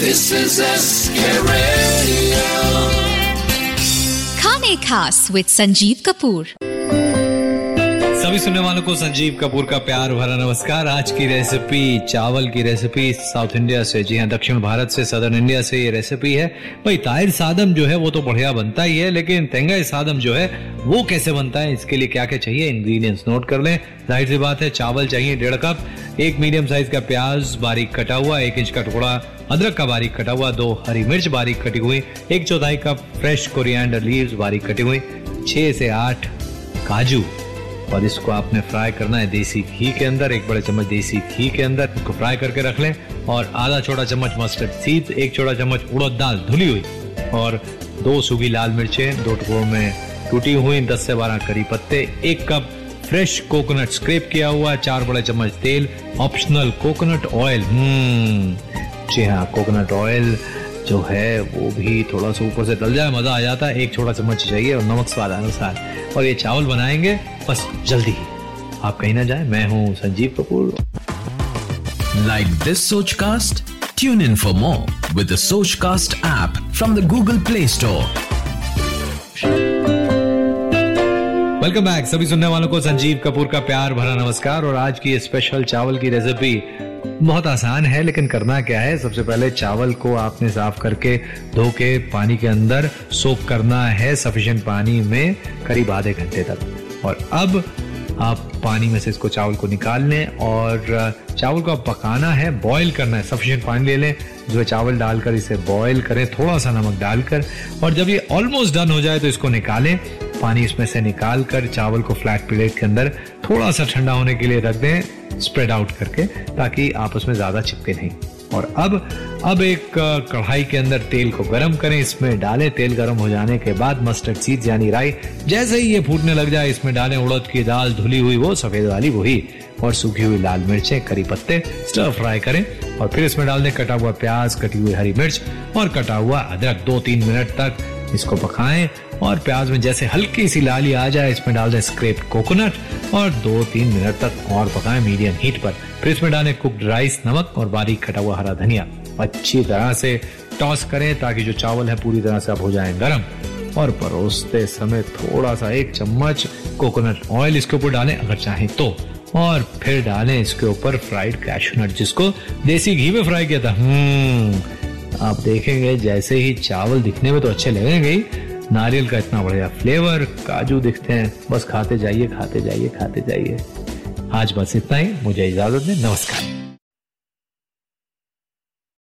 This is SK Radio. खाने खास with Sanjeev Kapoor. सभी सुनने वालों को संजीव कपूर का प्यार भरा नमस्कार। आज की रेसिपी चावल की रेसिपी साउथ इंडिया से। जी हाँ दक्षिण भारत से सदर्न इंडिया से ये रेसिपी है। भाई ताहिर सादम जो है वो तो बढ़िया बनता ही है लेकिन तेंगाई सादम जो है वो कैसे बनता है इसके लिए क्या क्या चाहिए इंग्रेडिएंट्स नोट कर लें। ज़ाहिर सी बात है चावल चाहिए डेढ़ कप एक मीडियम साइज़ का प्याज बारीक कटा हुआ एक इंच का टुकड़ा अदरक का बारीक कटा हुआ, दो हरी मिर्च बारीक कटी हुई, एक चौथाई कप फ्रेश कोरिएंडर लीव्स बारीक कटी हुई, छह से आठ काजू। और इसको आपने फ्राई करना है देसी घी के अंदर, एक बड़े चम्मच देसी घी के अंदर, इसको फ्राई करके रख लें। और आधा छोटा चम्मच मस्टर्ड सीड एक छोटा चम्मच उड़द दाल धुली हुई। और दो सूखी लाल मिर्चें, दो टुकड़ों में टूटी हुई दस से बारह करी पत्ते, एक कप फ्रेश कोकोनट स्क्रेप किया हुआ, चार बड़े चम्मच तेल, ऑप्शनल कोकोनट ऑयल। जी हाँ कोकोनट ऑयल जो है वो भी थोड़ा सा ऊपर से डल जाए मज़ा आ जाता है। एक छोटा चम्मच चाहिए और नमक स्वाद अनुसार। और ये चावल बनाएँगे बस जल्दी ही। आप कहीं ना जाए मैं हूँ Sanjeev Kapoor. Like this Sochcast? Tune in for more with the Sochcast app from the Google Play Store. Welcome back सभी सुनने वालों को संजीव कपूर का प्यार भरा नमस्कार। और आज की स्पेशल चावल की रेसिपी बहुत आसान है, लेकिन करना क्या है? सबसे पहले चावल को आपने साफ़ करके धो के पानी के अंदर सोक करना है सफिशिएंट पानी में करीब आधे घंटे तक। और अब आप पानी में से इसको चावल को निकाल लें और चावल को आप पकाना है बॉईल करना है सफिशिएंट पानी ले लें। जो चावल डालकर इसे बॉईल करें थोड़ा सा नमक डालकर। और जब ये ऑलमोस्ट डन हो जाए तो इसको निकालें। पानी इसमें से निकाल कर चावल को फ्लैट प्लेट के अंदर थोड़ा सा ठंडा होने के लिए रख दें। स्प्रेड आउट करके, ताकि आपस में ज़्यादा चिपके नहीं। और अब अब एक कढ़ाई के अंदर तेल को गरम करें, इसमें डालें, तेल गरम हो जाने के बाद मस्टर्ड सीड यानी राई, जैसे ही ये फूटने लग जाए, इसमें डालें उड़द की दाल, धुली हुई वो, सफ़ेद वाली वही, और सूखी हुई लाल मिर्चें, करी पत्ते स्टर फ्राई करें, और फिर इसमें डाल दें कटा हुआ प्याज, कटी हुई हरी मिर्च, और कटा हुआ अदरक, दो तीन मिनट तक इसको पकाएँ और प्याज में जैसे हल्की सी लाली आ जाए, इसमें डाल दें स्क्रेप कोकोनट और दो तीन मिनट तक और पकाएँ मीडियम हीट पर। फिर इसमें डालें कुकड राइस नमक और बारीक कटा हुआ हरा धनिया। अच्छी तरह से टॉस करें ताकि जो चावल है पूरी तरह से अब हो जाए गर्म। और परोसते समय थोड़ा सा एक चम्मच कोकोनट ऑयल इसके ऊपर डालें अगर चाहें तो। और फिर डालें इसके ऊपर फ्राइड कैशनट जिसको देसी घी में फ्राई किया था। हम्म आप देखेंगे, जैसे ही चावल दिखने में तो अच्छे लगेंगे नारियल का इतना बढ़िया फ्लेवर, काजू दिखते हैं। बस खाते जाइए खाते जाइए खाते जाइए। आज बस इतना ही। मुझे इजाज़त दें। नमस्कार।